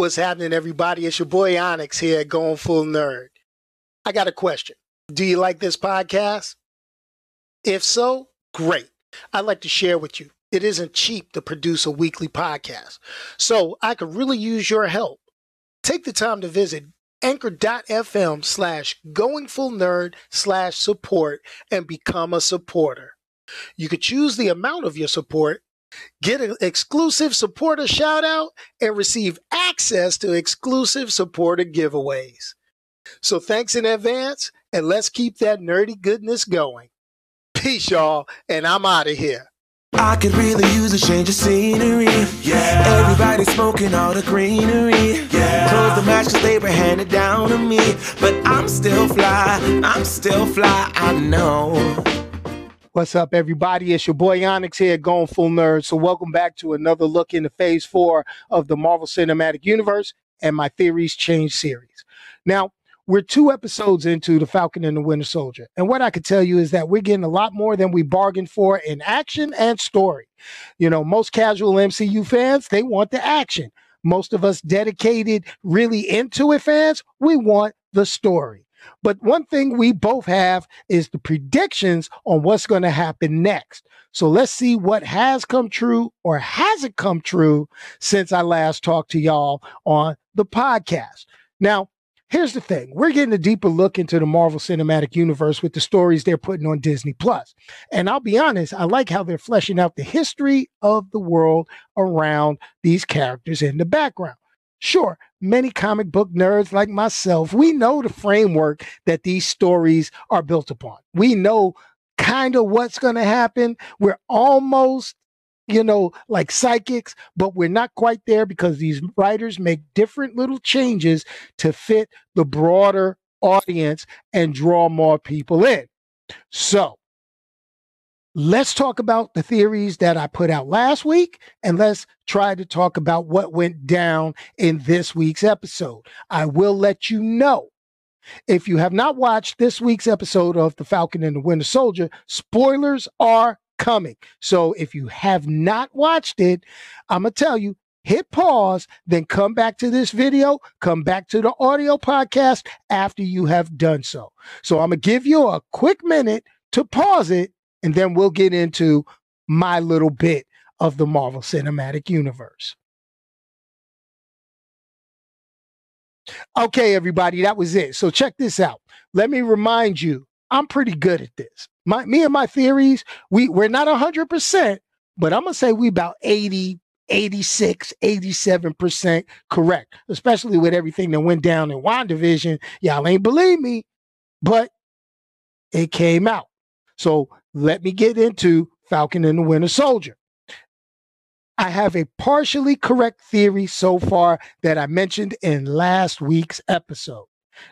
What's happening, everybody? It's your boy Onyx here, going full nerd. I got a question. Do you like this podcast? If so, great. I'd like to share with you. It isn't cheap to produce a weekly podcast, so I could really use your help. Take the time to visit anchor.fm slash going full nerd slash support and become a supporter. You could choose the amount of your support Get an exclusive supporter shout out and receive access to exclusive supporter giveaways. So thanks in advance, and let's keep that nerdy goodness going. Peace, y'all, and I'm out of here. I could really use a change of scenery. Yeah. Everybody smoking all the greenery. Yeah. Close the match cause they were handed down to me. But I'm still fly, I'm still fly, I know. What's up, everybody? It's your boy Onyx here, going full nerd. So, welcome back to another look into phase four of the Marvel Cinematic Universe and my Theories Change series. Now, we're two episodes into The Falcon and the Winter Soldier. And what I can tell you is that we're getting a lot more than we bargained for in action and story. You know, most casual MCU fans, they want the action. Most of us dedicated, really into it fans, we want the story. But one thing we both have is the predictions on what's going to happen next. So let's see what has come true or hasn't come true since I last talked to y'all on the podcast. Now, here's the thing we're getting a deeper look into the Marvel Cinematic Universe with the stories they're putting on Disney Plus. And I'll be honest, I like how they're fleshing out the history of the world around these characters in the background. Sure, many comic book nerds like myself, we know the framework that these stories are built upon. We know kind of what's going to happen. We're almost, you know, like psychics, but we're not quite there because these writers make different little changes to fit the broader audience and draw more people in. So, let's talk about the theories that I put out last week and let's try to talk about what went down in this week's episode. I will let you know. If you have not watched this week's episode of The Falcon and the Winter Soldier, spoilers are coming. So if you have not watched it, I'm going to tell you hit pause, then come back to this video, come back to the audio podcast after you have done so. So I'm going to give you a quick minute to pause it and then we'll get into my little bit of the Marvel Cinematic Universe. Okay, everybody, that was it. So check this out. Let me remind you, I'm pretty good at this. My me and my theories, we we're not 100%, but I'm going to say we about 80 86, 87% correct, especially with everything that went down in WandaVision. Y'all ain't believe me, but it came out. So let me get into Falcon and the Winter Soldier. I have a partially correct theory so far that I mentioned in last week's episode.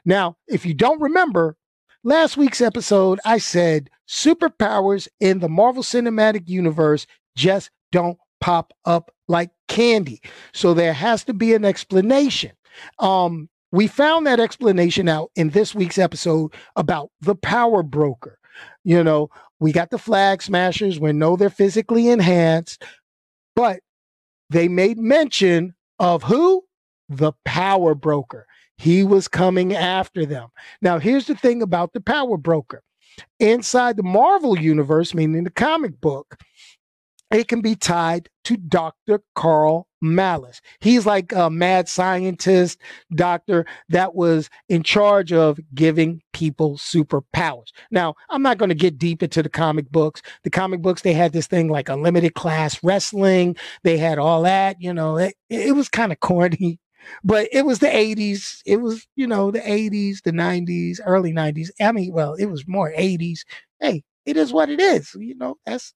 Now, if you don't remember, last week's episode, I said superpowers in the Marvel Cinematic Universe just don't pop up like candy. So there has to be an explanation. Um, we found that explanation out in this week's episode about the power broker. You know, we got the flag smashers. We know they're physically enhanced, but they made mention of who? The power broker. He was coming after them. Now, here's the thing about the power broker. Inside the Marvel universe, meaning the comic book, it can be tied to Dr. Karl Malus. He's like a mad scientist doctor that was in charge of giving people superpowers. Now, I'm not going to get deep into the comic books. The comic books, they had this thing like unlimited class wrestling. They had all that, you know, it, it was kind of corny, but it was the 80s. It was, you know, the 80s, the 90s, early 90s. I mean, well, it was more 80s. Hey, it is what it is. You know, that's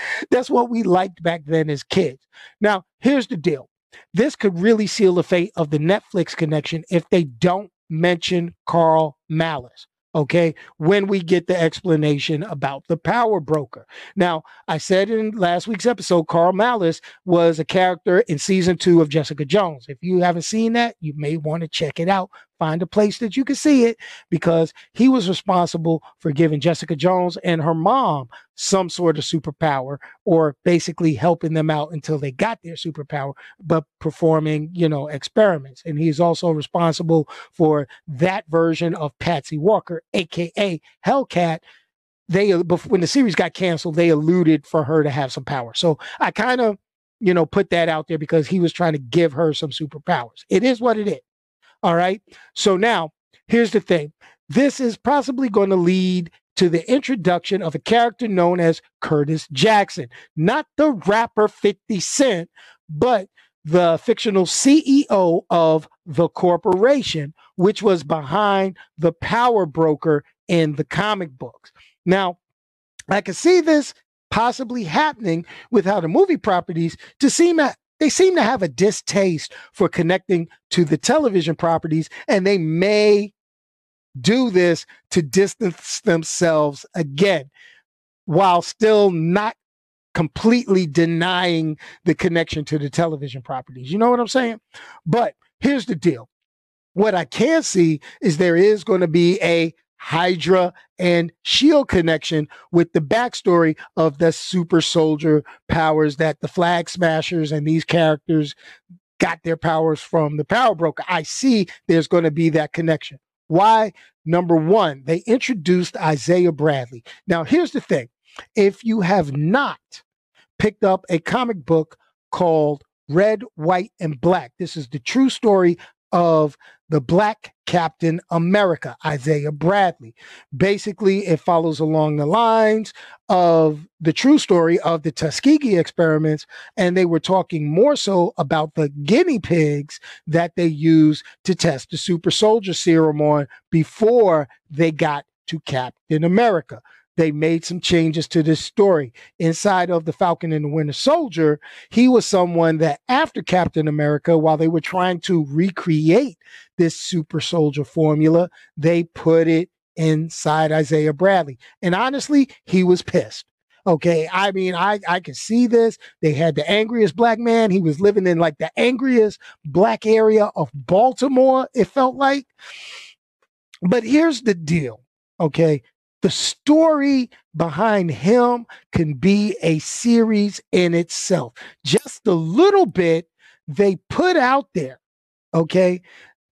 that's what we liked back then as kids. Now, here's the deal. This could really seal the fate of the Netflix connection if they don't mention Karl Malus. Okay, when we get the explanation about the power broker. Now, I said in last week's episode, Karl Malus was a character in season two of Jessica Jones. If you haven't seen that, you may want to check it out find a place that you can see it because he was responsible for giving Jessica Jones and her mom some sort of superpower or basically helping them out until they got their superpower, but performing, you know, experiments. And he's also responsible for that version of Patsy Walker, aka Hellcat. They when the series got canceled, they alluded for her to have some power. So I kind of, you know, put that out there because he was trying to give her some superpowers. It is what it is. All right. So now here's the thing. This is possibly going to lead to the introduction of a character known as Curtis Jackson, not the rapper 50 Cent, but the fictional CEO of the corporation, which was behind the power broker in the comic books. Now, I can see this possibly happening with how the movie properties to seem they seem to have a distaste for connecting to the television properties, and they may do this to distance themselves again while still not completely denying the connection to the television properties. You know what I'm saying? But here's the deal. What I can see is there is going to be a Hydra and Shield connection with the backstory of the super soldier powers that the Flag Smashers and these characters got their powers from the Power Broker. I see there's going to be that connection. Why? Number one, they introduced Isaiah Bradley. Now, here's the thing if you have not picked up a comic book called Red, White, and Black, this is the true story of the Black Captain America, Isaiah Bradley. Basically, it follows along the lines of the true story of the Tuskegee experiments, and they were talking more so about the guinea pigs that they used to test the super soldier serum on before they got to Captain America they made some changes to this story. Inside of the Falcon and the Winter Soldier, he was someone that after Captain America, while they were trying to recreate this super soldier formula, they put it inside Isaiah Bradley. And honestly, he was pissed. Okay. I mean, I, I can see this. They had the angriest black man. He was living in like the angriest black area of Baltimore, it felt like. But here's the deal. Okay the story behind him can be a series in itself. Just a little bit they put out there, okay,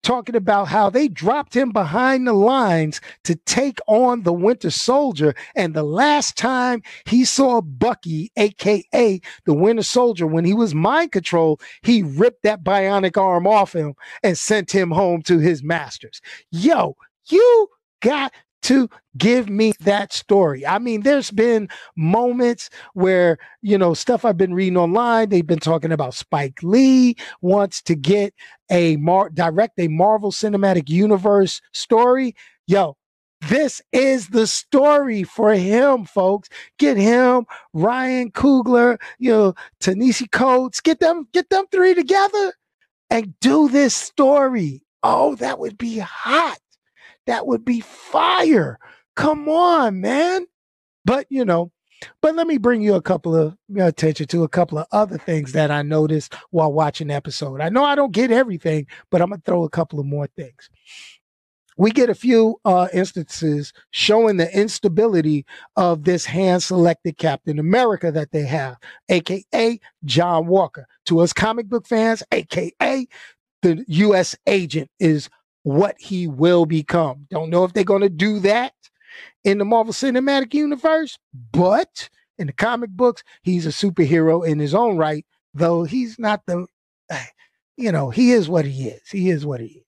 talking about how they dropped him behind the lines to take on the Winter Soldier. And the last time he saw Bucky, aka the Winter Soldier, when he was mind controlled, he ripped that bionic arm off him and sent him home to his masters. Yo, you got to give me that story. I mean, there's been moments where, you know, stuff I've been reading online, they've been talking about Spike Lee wants to get a mar- direct a Marvel Cinematic Universe story. Yo, this is the story for him, folks. Get him, Ryan Coogler, you know, Ta-Nehisi Coates, get them, get them three together and do this story. Oh, that would be hot. That would be fire. Come on, man. But, you know, but let me bring you a couple of attention to a couple of other things that I noticed while watching the episode. I know I don't get everything, but I'm going to throw a couple of more things. We get a few uh, instances showing the instability of this hand selected Captain America that they have, aka John Walker. To us comic book fans, aka the U.S. agent is what he will become. Don't know if they're going to do that in the Marvel Cinematic Universe, but in the comic books, he's a superhero in his own right, though he's not the, eh, you know, he is what he is. He is what he is.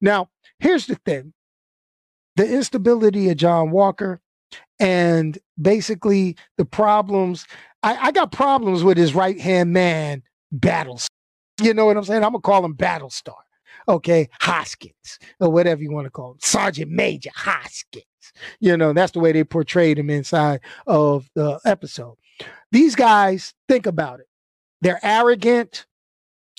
Now, here's the thing the instability of John Walker and basically the problems. I, I got problems with his right hand man, Battlestar. You know what I'm saying? I'm going to call him Battlestar okay, Hoskins, or whatever you want to call him, Sergeant Major Hoskins. You know, that's the way they portrayed him inside of the episode. These guys, think about it. They're arrogant.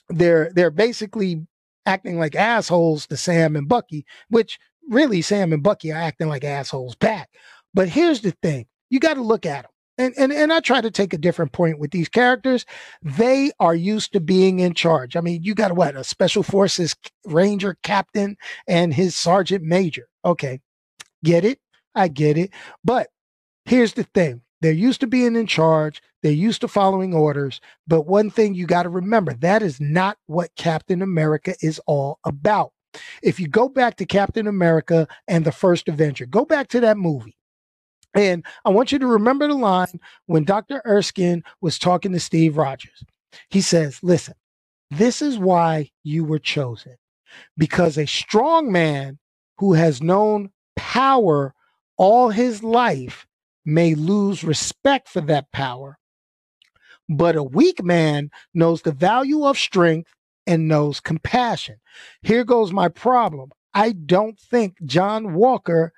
They're they're basically acting like assholes to Sam and Bucky, which really Sam and Bucky are acting like assholes back. But here's the thing: you got to look at them. And, and and I try to take a different point with these characters. They are used to being in charge. I mean, you got what a special forces ranger captain and his sergeant major. Okay, get it? I get it. But here's the thing: they're used to being in charge. They're used to following orders. But one thing you got to remember: that is not what Captain America is all about. If you go back to Captain America and the First Avenger, go back to that movie and I want you to remember the line when Dr. Erskine was talking to Steve Rogers. He says, Listen, this is why you were chosen. Because a strong man who has known power all his life may lose respect for that power. But a weak man knows the value of strength and knows compassion. Here goes my problem. I don't think John Walker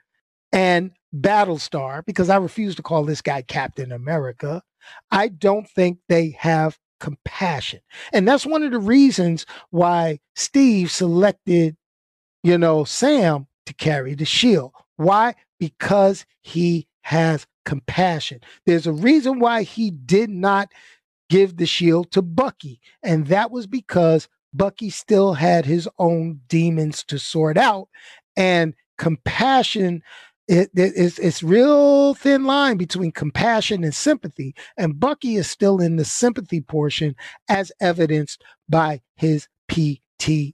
and Battlestar, because I refuse to call this guy Captain America, I don't think they have compassion. And that's one of the reasons why Steve selected, you know, Sam to carry the shield. Why? Because he has compassion. There's a reason why he did not give the shield to Bucky, and that was because Bucky still had his own demons to sort out, and compassion it, it, it's it's real thin line between compassion and sympathy and bucky is still in the sympathy portion as evidenced by his ptsd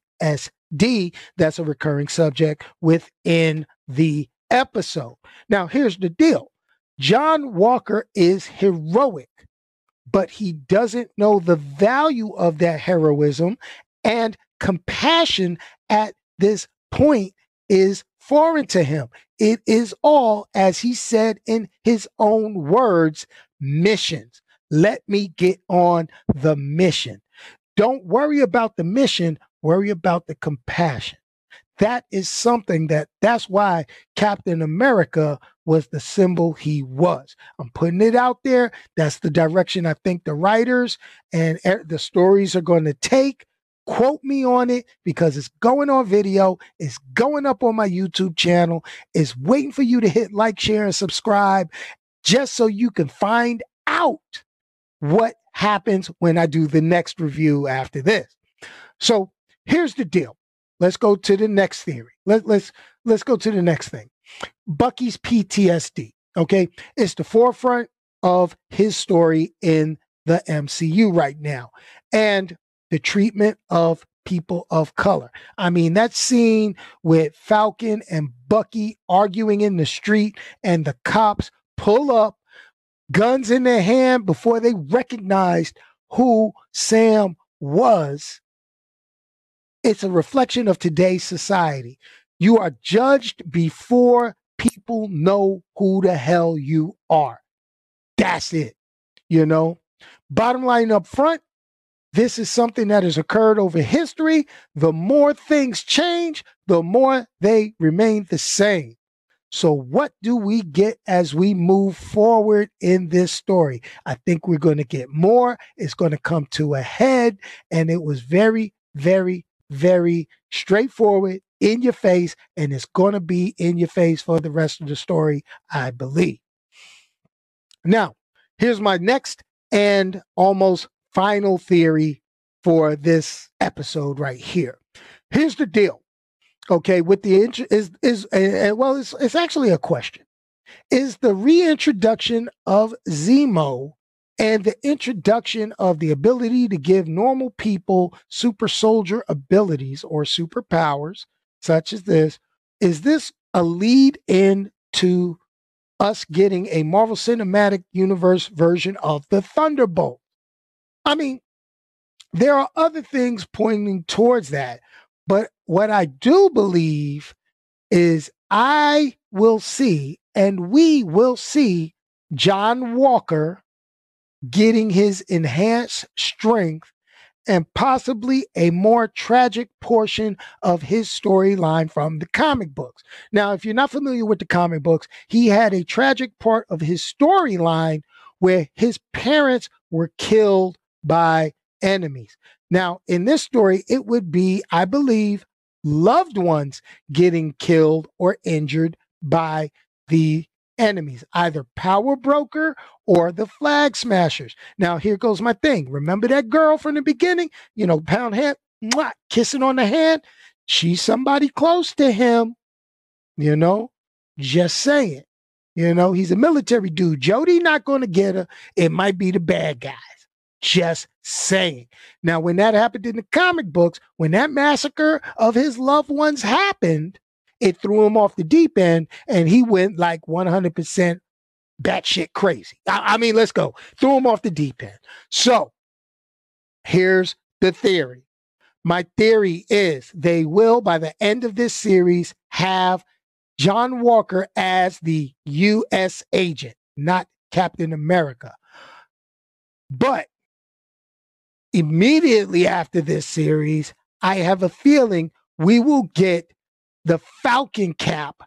that's a recurring subject within the episode. Now here's the deal. John walker is heroic but he doesn't know the value of that heroism and compassion at this point is foreign to him. It is all, as he said in his own words, missions. Let me get on the mission. Don't worry about the mission, worry about the compassion. That is something that that's why Captain America was the symbol he was. I'm putting it out there. That's the direction I think the writers and er, the stories are going to take. Quote me on it because it's going on video. It's going up on my YouTube channel. It's waiting for you to hit like, share, and subscribe just so you can find out what happens when I do the next review after this. So here's the deal. Let's go to the next theory. Let, let's let's go to the next thing. Bucky's PTSD. Okay, it's the forefront of his story in the MCU right now, and the treatment of people of color. I mean, that scene with Falcon and Bucky arguing in the street and the cops pull up, guns in their hand before they recognized who Sam was. It's a reflection of today's society. You are judged before people know who the hell you are. That's it. You know, bottom line up front, this is something that has occurred over history. The more things change, the more they remain the same. So, what do we get as we move forward in this story? I think we're going to get more. It's going to come to a head. And it was very, very, very straightforward, in your face, and it's going to be in your face for the rest of the story, I believe. Now, here's my next and almost final theory for this episode right here. Here's the deal. Okay, with the int- is is uh, well, it's it's actually a question. Is the reintroduction of Zemo and the introduction of the ability to give normal people super soldier abilities or superpowers such as this is this a lead in to us getting a Marvel Cinematic Universe version of the Thunderbolt? I mean, there are other things pointing towards that. But what I do believe is I will see and we will see John Walker getting his enhanced strength and possibly a more tragic portion of his storyline from the comic books. Now, if you're not familiar with the comic books, he had a tragic part of his storyline where his parents were killed by enemies. Now, in this story, it would be, I believe, loved ones getting killed or injured by the enemies, either Power Broker or the Flag Smashers. Now, here goes my thing. Remember that girl from the beginning? You know, pound hand, mwah, kissing on the hand? She's somebody close to him, you know? Just saying. You know, he's a military dude. Jody not going to get her. It might be the bad guys. Just saying. Now, when that happened in the comic books, when that massacre of his loved ones happened, it threw him off the deep end and he went like 100% batshit crazy. I, I mean, let's go. Threw him off the deep end. So here's the theory. My theory is they will, by the end of this series, have John Walker as the U.S. agent, not Captain America. But immediately after this series, I have a feeling we will get the Falcon Cap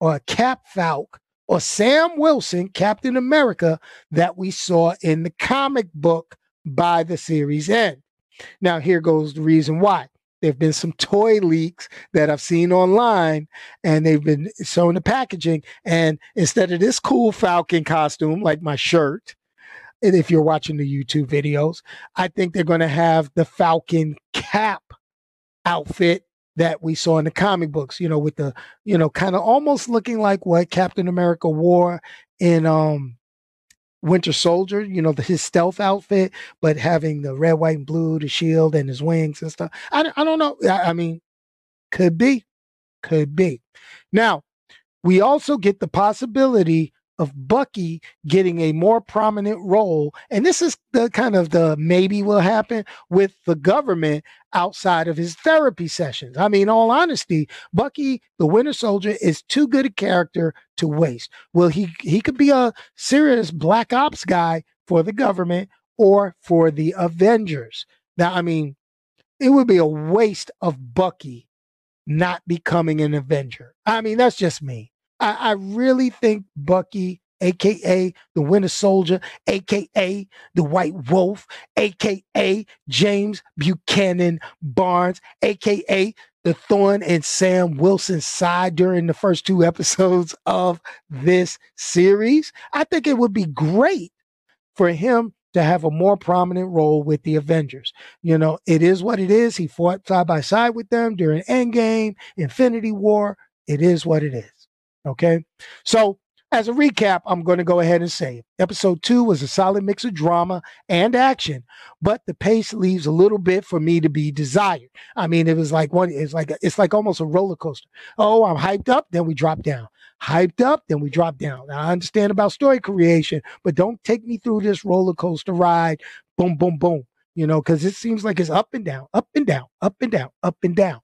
or Cap Falk or Sam Wilson, Captain America, that we saw in the comic book by the series end. Now, here goes the reason why. There have been some toy leaks that I've seen online, and they've been showing the packaging. And instead of this cool Falcon costume, like my shirt, if you're watching the YouTube videos, I think they're going to have the Falcon cap outfit that we saw in the comic books, you know, with the, you know, kind of almost looking like what Captain America wore in um Winter Soldier, you know, the, his stealth outfit, but having the red, white, and blue, the shield and his wings and stuff. I, I don't know. I, I mean, could be, could be. Now, we also get the possibility of Bucky getting a more prominent role. And this is the kind of the maybe will happen with the government outside of his therapy sessions. I mean, all honesty, Bucky, the Winter Soldier, is too good a character to waste. Well, he he could be a serious black ops guy for the government or for the Avengers. Now, I mean, it would be a waste of Bucky not becoming an Avenger. I mean, that's just me. I, I really think Bucky aka the Winter Soldier, aka the White Wolf, aka James Buchanan Barnes, aka the Thorn and Sam Wilson side during the first two episodes of this series. I think it would be great for him to have a more prominent role with the Avengers. You know, it is what it is. He fought side by side with them during Endgame, Infinity War. It is what it is. Okay. So, as a recap, I'm going to go ahead and say episode two was a solid mix of drama and action, but the pace leaves a little bit for me to be desired. I mean, it was like one, it's like, it's like almost a roller coaster. Oh, I'm hyped up, then we drop down. Hyped up, then we drop down. Now, I understand about story creation, but don't take me through this roller coaster ride. Boom, boom, boom. You know, because it seems like it's up and down, up and down, up and down, up and down.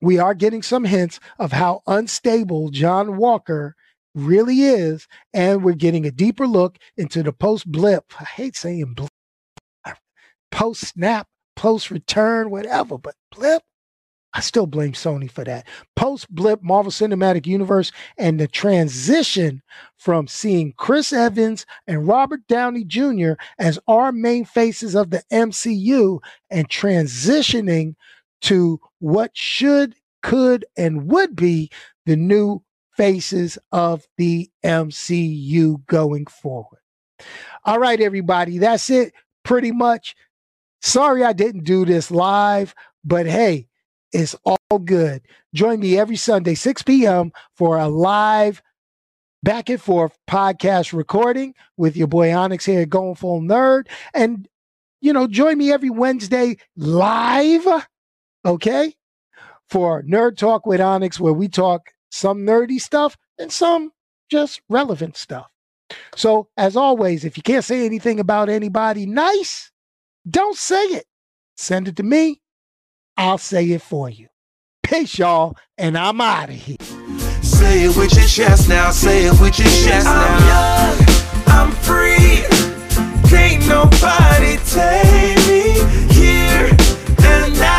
We are getting some hints of how unstable John Walker really is. And we're getting a deeper look into the post blip. I hate saying blip, post snap, post return, whatever, but blip. I still blame Sony for that. Post blip Marvel Cinematic Universe and the transition from seeing Chris Evans and Robert Downey Jr. as our main faces of the MCU and transitioning to what should, could, and would be the new faces of the MCU going forward. All right, everybody, that's it pretty much. Sorry I didn't do this live, but hey, it's all good. Join me every Sunday, 6 p.m., for a live back and forth podcast recording with your boy Onyx here Going Full Nerd. And, you know, join me every Wednesday live okay, for Nerd Talk with Onyx, where we talk some nerdy stuff and some just relevant stuff. So, as always, if you can't say anything about anybody nice, don't say it. Send it to me. I'll say it for you. Peace, y'all, and I'm out of here. Say it with your chest now. Say it with your chest now. I'm young. I'm free. Can't nobody take me here and now.